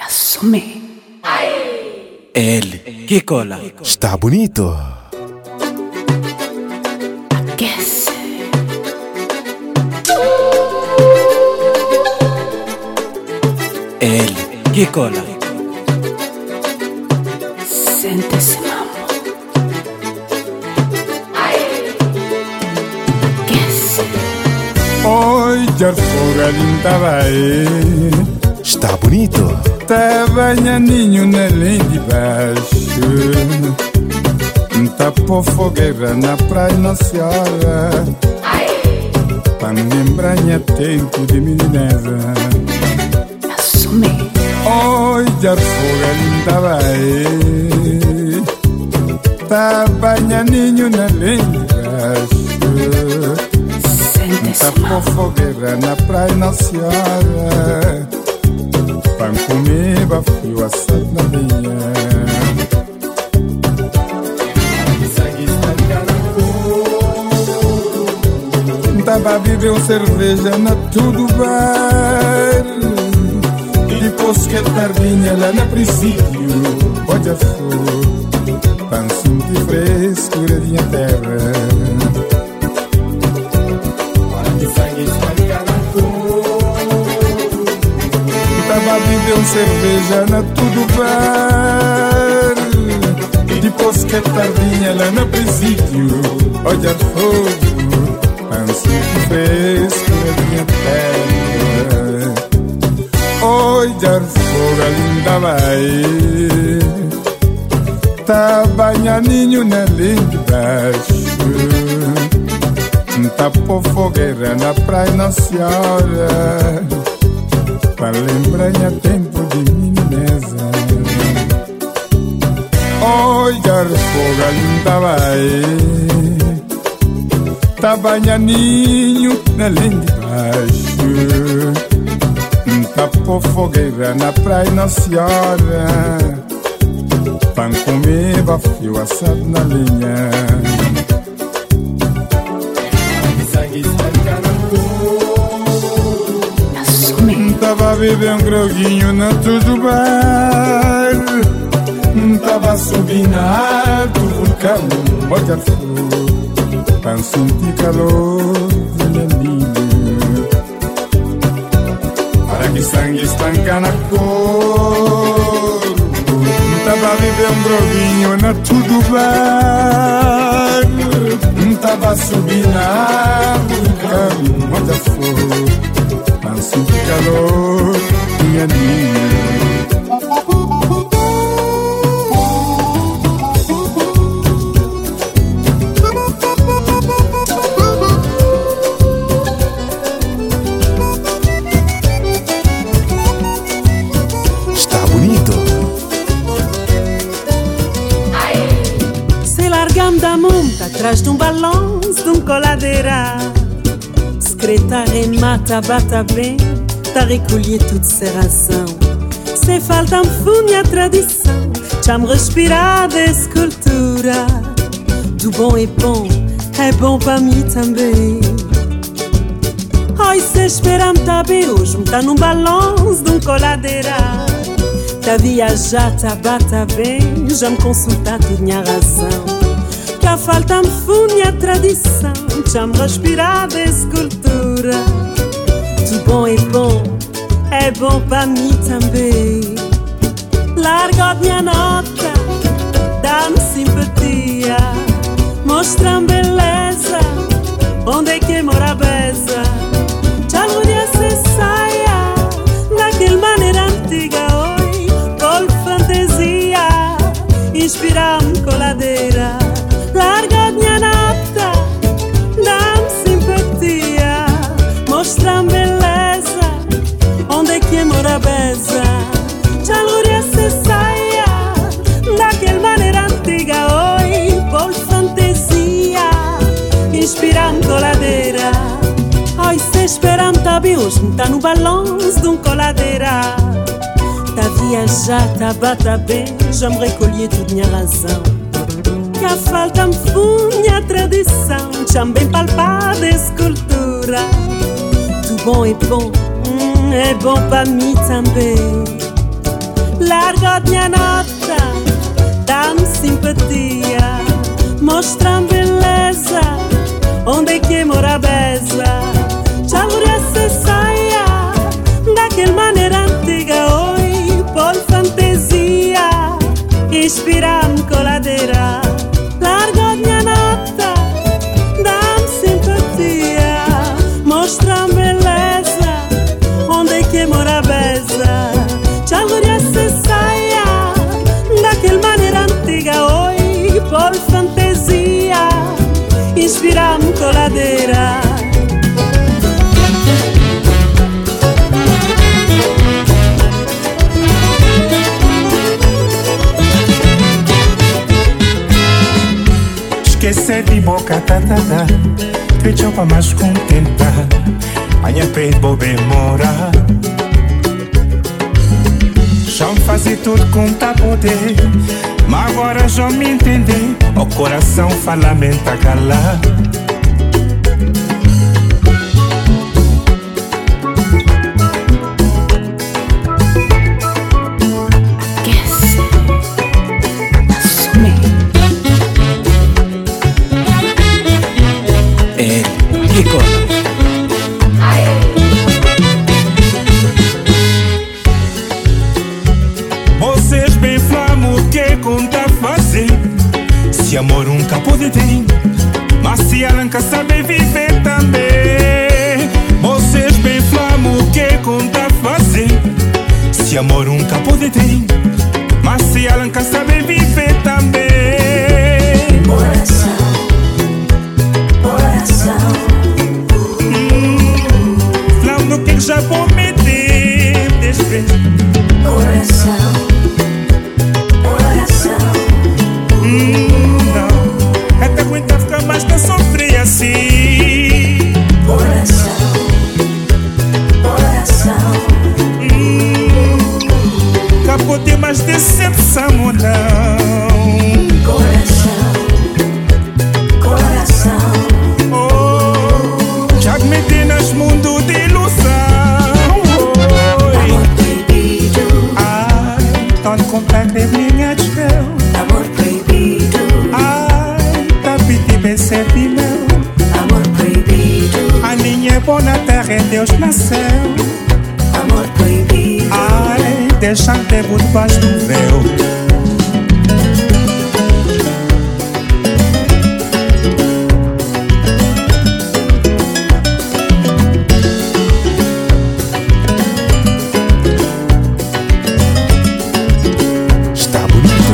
Assumir. Ele, que cola. Está bonito. Aquece. Ele, que cola. Sente esse mambo. Aquece. Oi, Jarfoga linda vai Está bonito. Tá banhaninho na linha de baixo por fogueira na praia Nossa Senhora Pra me lembrar minha tempo de menineza Assumir. Oi, Jarfoga linda vai. Tá banhaninho na linha de baixo mambo. fogueira na praia Nossa Senhora Assado na linha Tava bebendo cerveja na tudo bar. E depois que tardinha lá na princípio Pode a flor. Pancinho de frescura terra Tava bebendo cerveja na tudo bar E depois que tardinha lá no presídio Olha fogo, ansiedade fresca da minha terra Olha fogo, linda vai. Tá banhaninho na linha de baixo. Tá fogueira na praia Nossa Senhora Pra lembrar tempo de menineza Olha fogo linda vai Tá banhaninho na linha de baixo por fogueira na praia Nossa Senhora Pra comer bafio assado na linha Tava bebendo um groguinho na tudo bar Tava a alto vulcão Olha fogo Pra sentir calor vermelhinho Para que sangue estanca na cor. Tava bebendo um groguinho na tudo bar Tava a vulcão Olha fogo Passo calor, da monta atrás de um balanço de um coladeira Secretária em mata, bata bem Tá recolher tudo serração Se falta me funha a tradição Já-me respirar dessa cultura Do bom é bom, é bom para mim também Ai, se espera-me tá bem hoje tá num balanço de um coladeira Tá viajar, tá bata bem Já me consultar tudo minha razão Que a falta me funde a tradição Já me respirar dessa cultura Tudo bom é bom É bom para mim também Larga minha nota Dá-me simpatia. Mostra-me beleza Onde é que mora a beza Já não se viajar, tá bata bem Já me recolhi tudo minha razão Que a falta me funha a tradição Já me bem palpada essa cultura Tudo bom é bom, hum, é bom para mim também largo minha nota, dá-me simpatia, mostra beleza, onde é que mora a beza. Chalura আমাদের boca tá Deixa pra mais contenta. Manhã peito vou bem morar Já fazer tudo com poder Mas agora já me entender O coração fala menta calar conta fazer Se amor nunca pode ter Mas se arranca sabe viver também Vocês bem flamo o que conta fazer Se amor nunca pode ter Mas se arranca sabe viver também Coração, coração, Flamo que já vou meter coração, ou não coração, coração, oh, Já me nas mundo de ilusão. Oi. amor proibido, Ai, tão completo é minha tchau amor proibido, Ai, tá pedi percebi meu amor proibido, A minha é boa na terra e Deus nasceu deixa tempo debaixo do véu. Está bonito.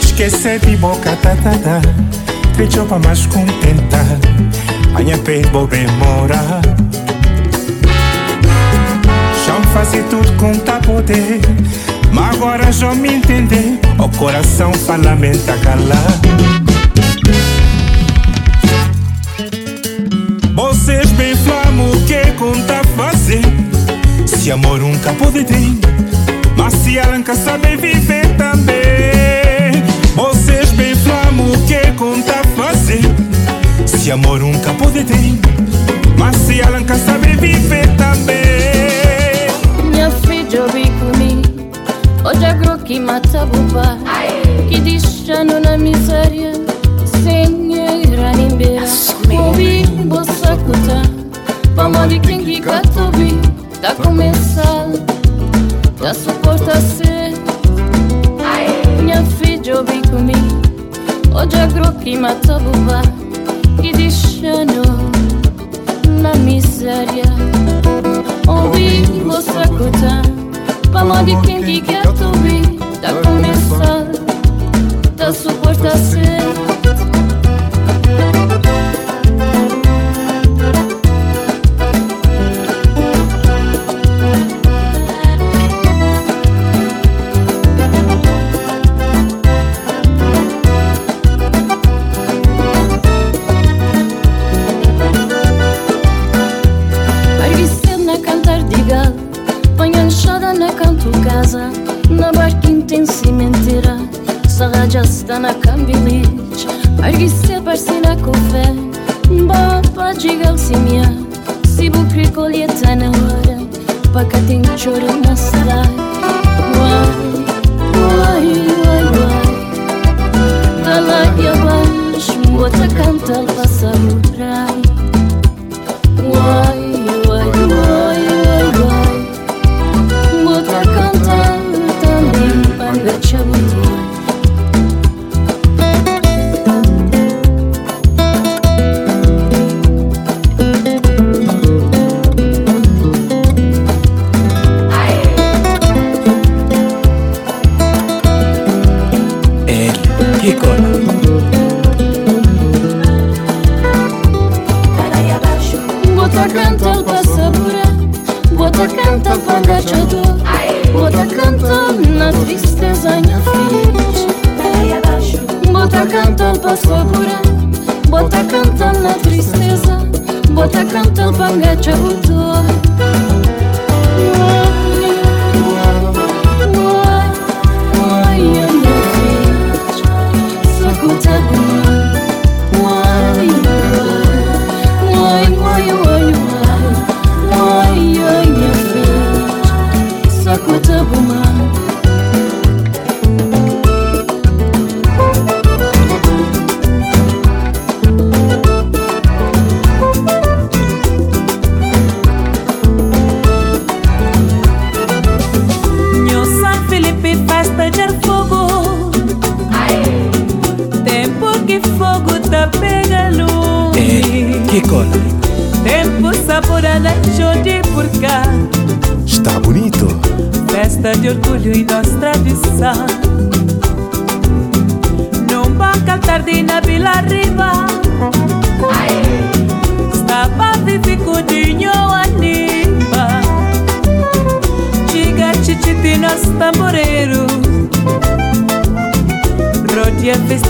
Esquecer de boca tá tá tá. Deixa pra mais contenta Manhã peito vou bem fazer tudo com tá poder. Mas agora já me entender. O coração fala menta calar Vocês bem flamo o que conta fazer? Se amor nunca pode ter Mas se arranca sabe viver também. Vocês bem flamo o que conta fazer? Se amor nunca pode ter Mas se arranca sabe viver também Minha filha ouvi comigo Hoje agro que mata buba Que deixando na miséria bolsa cuta Vamos de quem que catobi Tá começando Tá suporta ser Minha filha ouvi comigo Hoje agro que mata buba Que deixando na miséria Fala de quem que quer te ouvir Tá começando Tá suposto a ser глаза На баркинтен симентира Сагажастана камбилич Аргисте парсина кофе Баба джигал семья Си букри колета не лара Пока ты чора моста Уай, уай, уай, уай Талай я баш Мбота кантал пасару рай Bota canta na tristeza Bota canta banga chador Woman.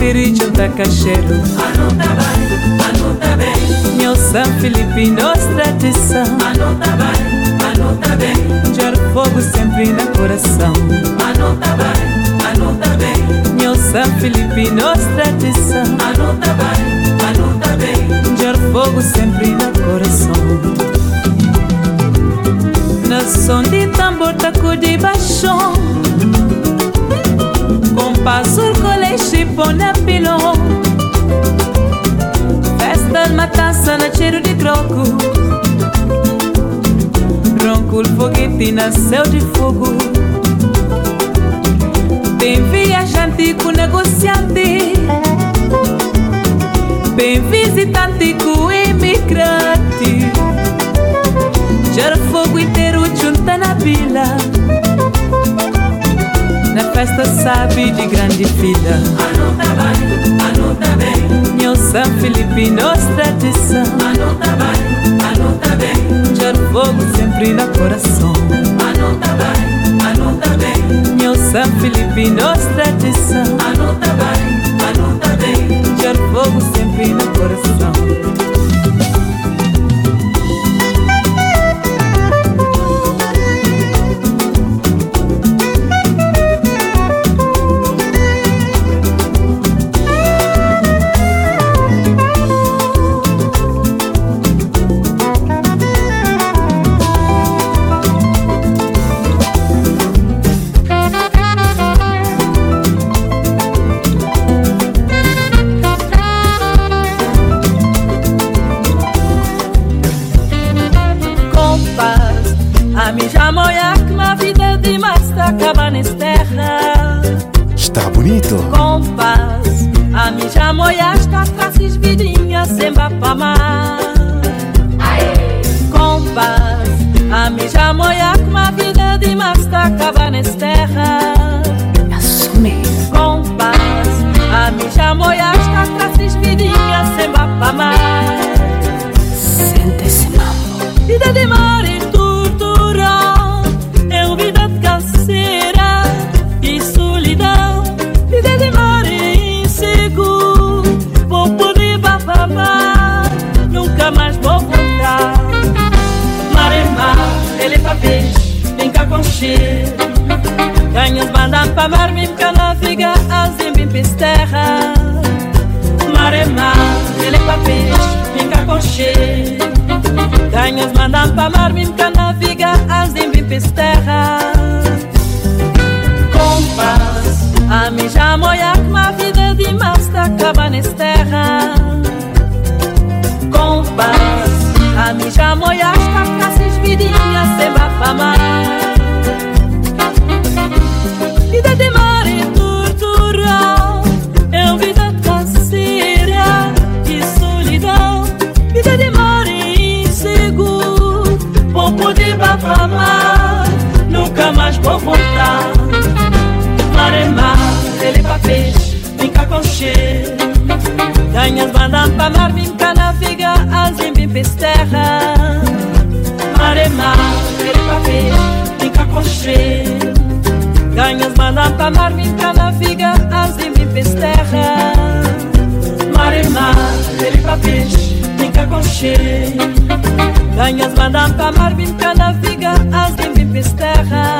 Junta cacheiro. Anota bem, anota bem. Meu São Felipe, nossa tradição. Anota bem, anota bem. Jar fogo sempre na coração. Anota bem, anota bem. Meu São Felipe, nossa tradição. Anota bem, anota bem. Jar fogo sempre na coração. Na som de tambor taco de baixão Compasso colete Festa de matança na cheiro de croco Ronco foguete nasceu de fogo Bem viajante com negociante Bem visitante com imigrante Gera fogo inteiro Festa sabe de grande fila Anota bem, anota bem. Meu São nossa tradição Anota bem, anota bem. Gera fogo sempre no coração. Anota bem, anota bem. Meu São nossa tradição bonito. Compás, a mim já moia está traços vidinha sempre para mar. Compás, a mim já que uma vida demais está acaba nesta terra. Assume. Compás, a mim já moia está traços vidinha sempre para mar. Sente-se mambo. Vida de mar Ganhos mandam para mar, mim canafiga, azim, mim pisterra. Mare mar, ele papis, mim cacoche. Ganhos mandam para mar, mim canafiga, azim, mim pisterra. Compas, a mim já moiak, ma vida de masta, cabanesterra. Compas, a mim já moiak. Ganhas mandam para mar, vim cá na figa, assim vim pisterra. Maremar, ele pra ver, fica cá. Ganhas mandam para mar, vim cá na figa, assim vim pisterra. Maremar, ele pra ver, vim cá. Ganhas mandam para mar, vim cá na figa, assim vim pisterra.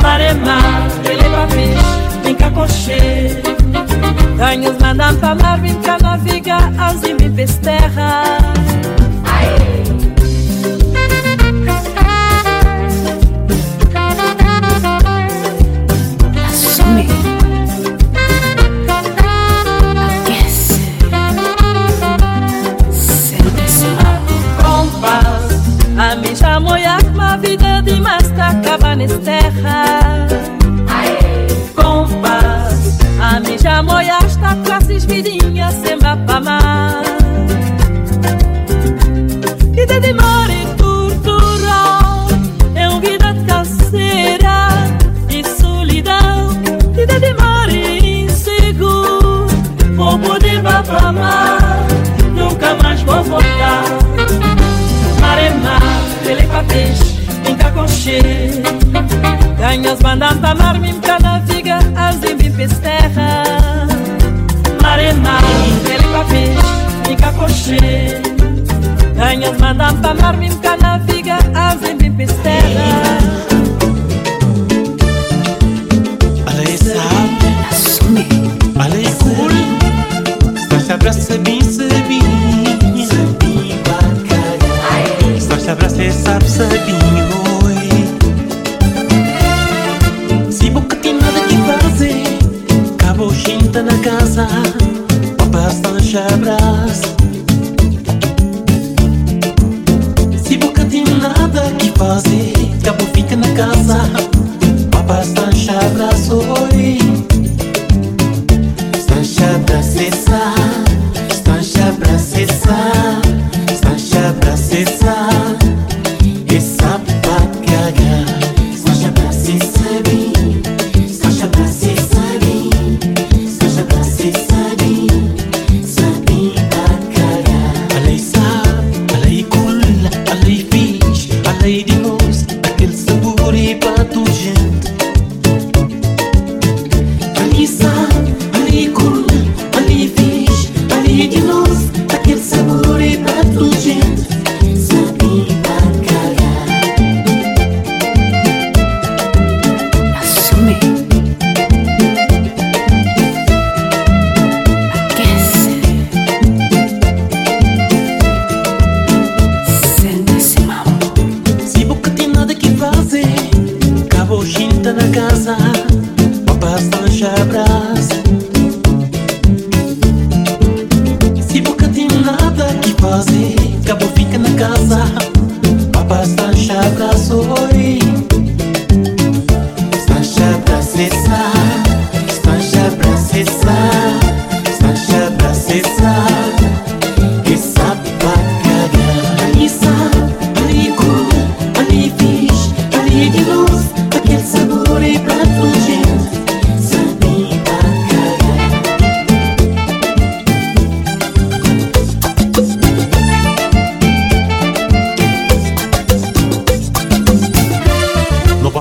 Maremar, ele para ver, vem cá cocher. Ganhos mandam pa' Marvin, que no viga, así mi pesteja. Vale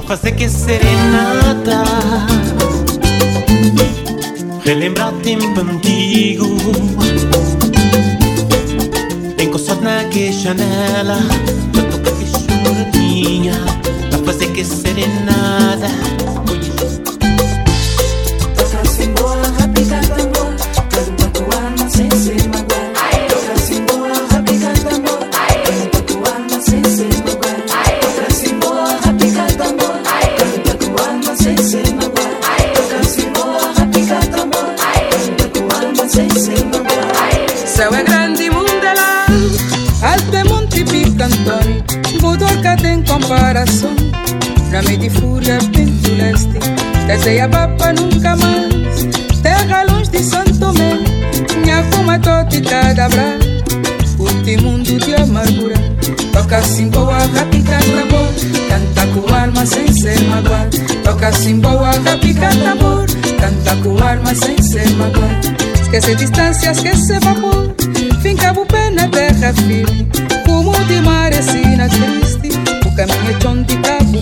fazer que serenatas Relembrar tempo antigo. Encostado naquela janela Eu toquei choradinha Pra fazer que serenata. Sem ser magoado Esquece distância, esquece vapor Finca o pé na terra firme Como de mar, sina triste O caminho é chão de cabo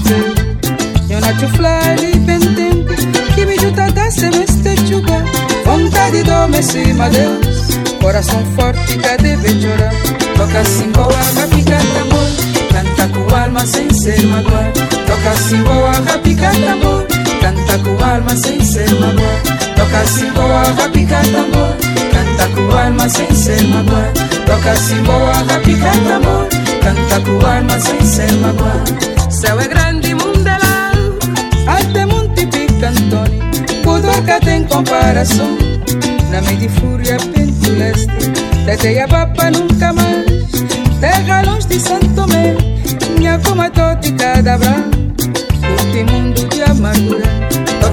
Eu nacho flare bem tempo Que me juta da semestre chuga Vontade do me cima Deus Coração forte, cadê vem chorar Toca assim boa, rapica tambor Canta com alma sem ser magoar Toca assim boa, rapica tambor Canta com alma sem ser magoar Toca assim boa, rapica tambor Canta com alma sem ser magoar Toca assim boa, rapica tambor Canta com alma sem ser magoar Céu é grande, largo Até Monte Picantone Pudor que tem comparação Na meia de fúria, pento leste Teteia papa nunca mais Terra longe de Santo Tomé Minha coma tote cada bra Curte mundo de amargura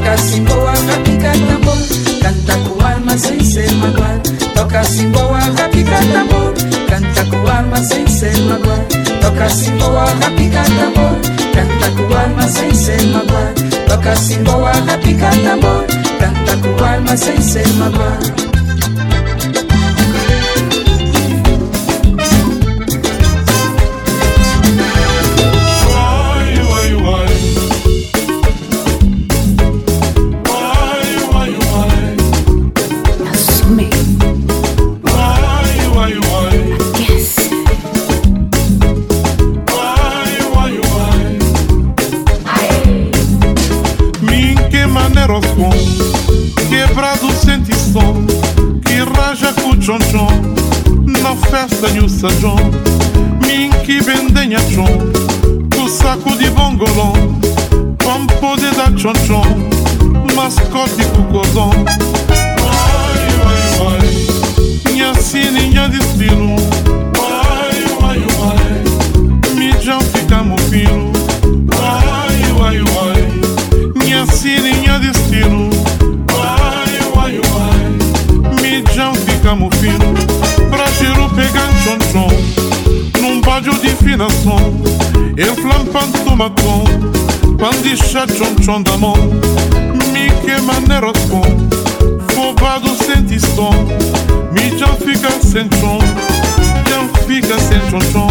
Toca assim boa, rapica tambor Canta com alma sem ser magoar Toca assim boa, rapica tambor Canta com alma sem ser magoar Toca assim boa, rapica tambor Canta com alma sem ser magoar Toca assim boa, rapica tambor Canta com alma sem ser magoar festa tomatom Pandisha chon chon da mão Me queima neroscom Fobado sente som Me já fica sem chon Já fica sem chon chon.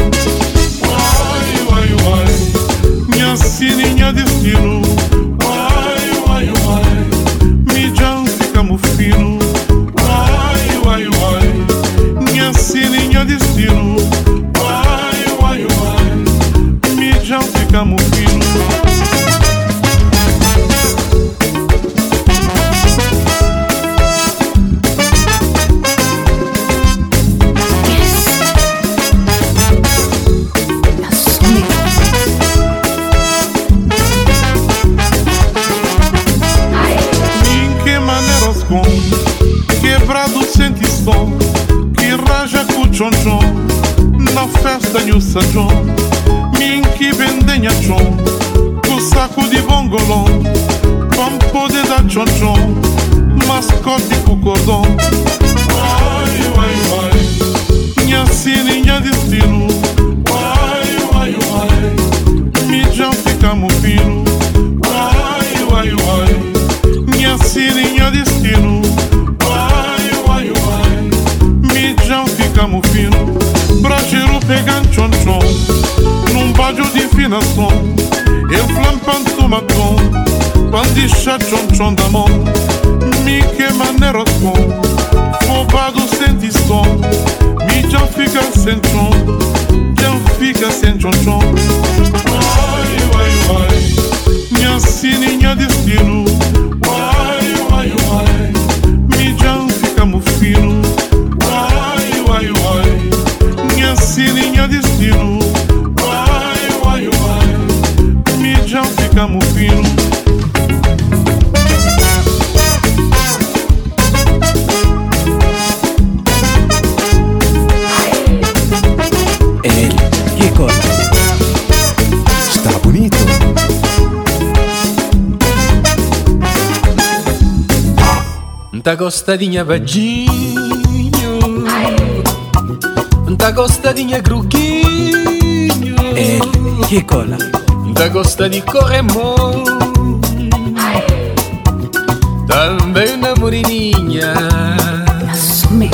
Vai, vai, vai Minha sininha destino Quebrado sente som Que raja com chon chon Na festa no São João Min que bendenha chon Com saco de bongolão Com poder da chon chon Mascote com cordão de finação Eu flampando tomatom Pandisha chon chon da mão Me queima neroscom Fobado Me já fica sem chon Já fica sem chon chon. Vai, vai, vai Minha destino Vai, vai, vai Me já ficamos fino Vai, vai, vai Minha sininha Tá gostadinha badinho Tá gostadinha gruguinho Ele que cola Tá gosta de corremão Também na moreninha Assume.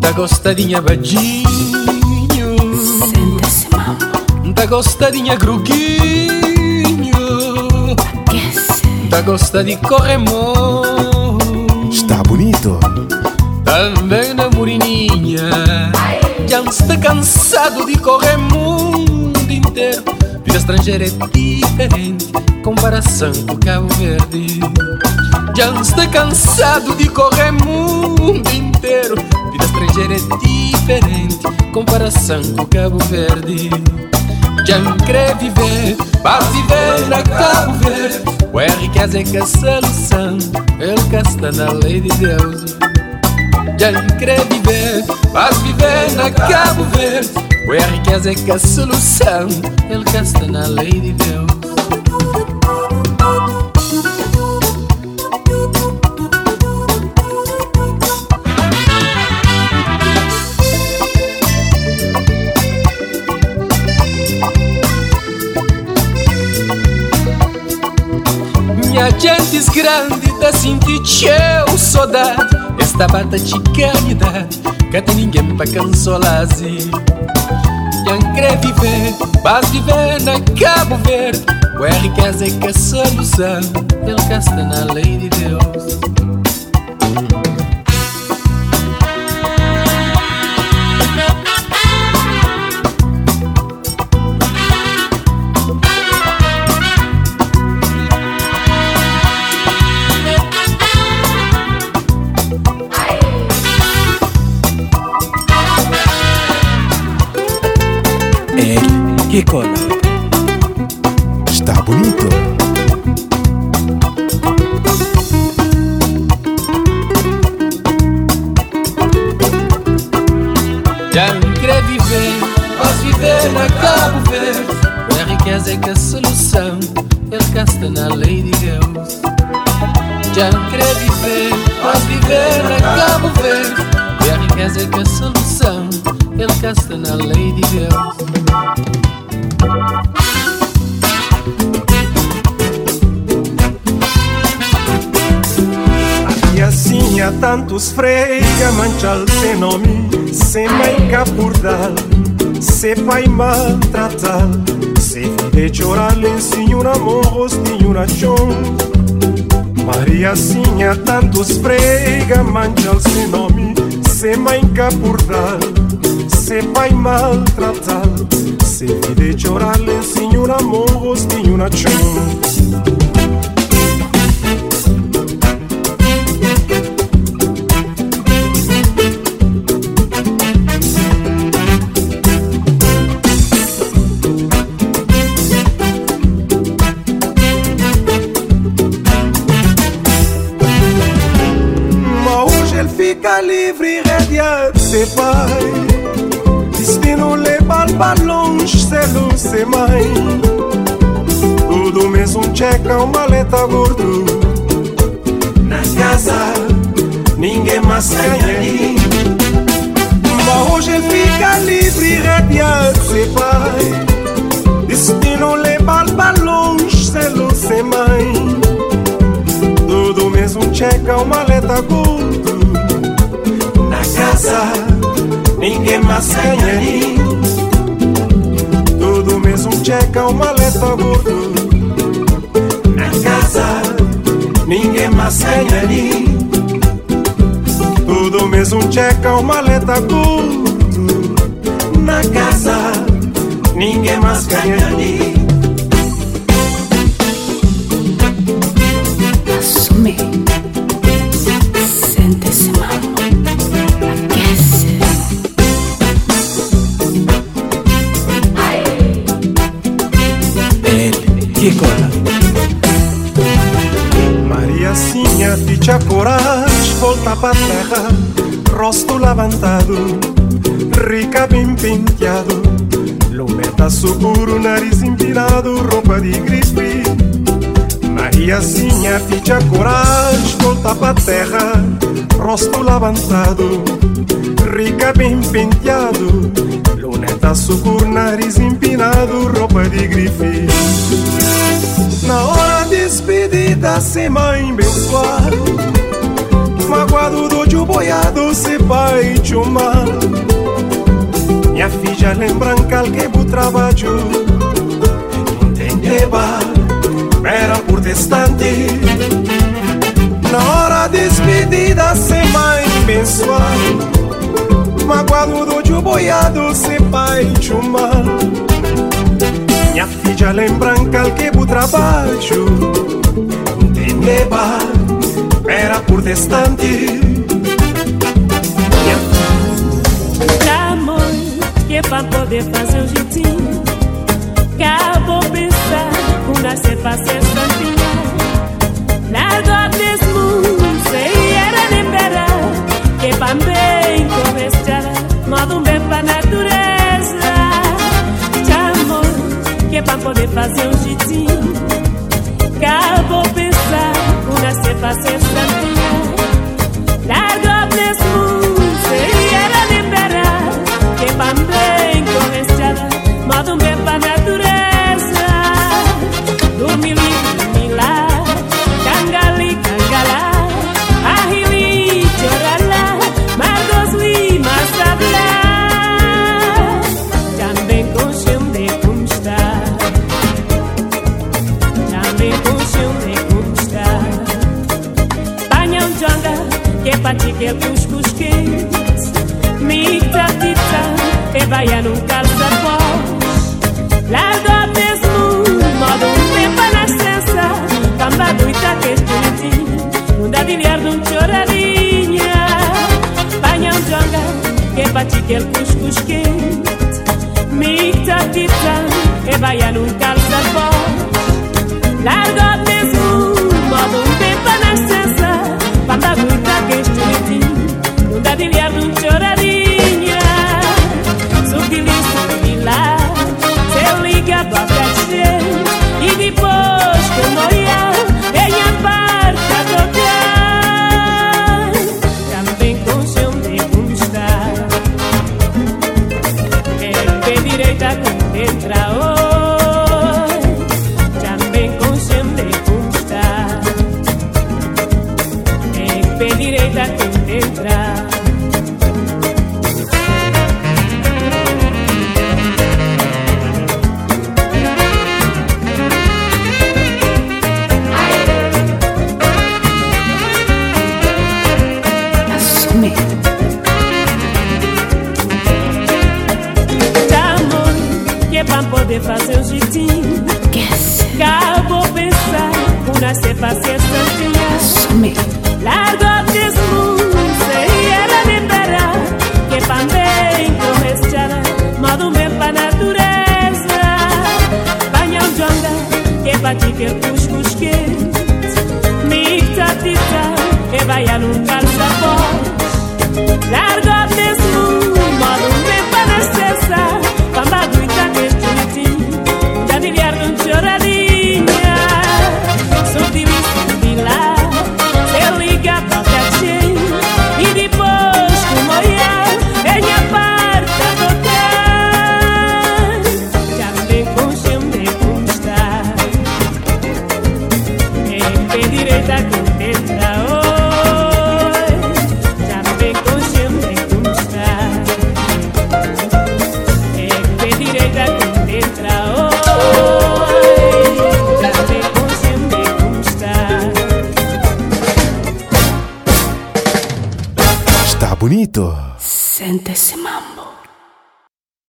Tá gostadinha badinho Sente-se, mamo. Tá gostadinha gruguinho Aquece. Tá gosta de bonito Também na moreninha Já está cansado de correr mundo inteiro. Vida estrangeira é diferente. Comparação com Cabo Verde. Já está cansado de correr mundo inteiro. Vida estrangeira é diferente. Comparação com Cabo Verde não quer viver, para viver na Cabo Verde O R quer dizer que a solução Ele cá está na lei de Deus não quer viver, faz viver na Cabo Verde. O R quer dizer que a solução ele cá está na lei de Deus. Minha gente grande tá sentindo cheio saudade Esta bata chicanidade Que tem ninguém pra consolar-se quer viver, faz viver na Cabo Verde O R quer dizer que a solução Ele cá está na lei de Deus frega manchal sem nome, sem mãe capurdal, sem pai maltratar, sem filho chorar, senhora morros, senhora chão. Maria assim há tantos frega manchal sem nome, sem mãe capurdal, sem pai maltratar, sem filho chorar, senhora morros, senhora chão. Ser pai. Destino leva para longe, ser luz, ser mãe Tudo mesmo checa, uma maleta gordo. Na casa, ninguém mais ganha Mas hoje fica livre e radiante ser pai. Destino leva para longe, ser luz, ser mãe tudo mesmo checa uma maleta gordo Casa ninguém mais nem Tudo mesmo checa uma maleta gordo. Na casa ninguém mais nem Tudo mesmo checa uma maleta gordo. Na casa ninguém mais ganha tapa terra, rosto levantado, rica bem penteado, luneta seguro, nariz empinado, roupa de gripe. Mariazinha, ficha coragem, volta pra terra, rosto levantado, rica bem penteado, luneta seguro, nariz empinado, roupa de grife. Na hora despedida, sem mãe, abençoado magoado do tio boiado se pai chuma, Minha filha lembra que bu trabalho Entendeba, era por distante. Na hora despedida se mais pensar Magoado do tio boiado se pai chuma, Minha filha lembra que bu trabalho Entendeba era por distante. Amor, que pra poder fazer o jeitinho, acabou pensar com nascer pra ser santinha. Nada mesmo mundo, sei era liberar, que pra bem começar, modo bem pra nascer.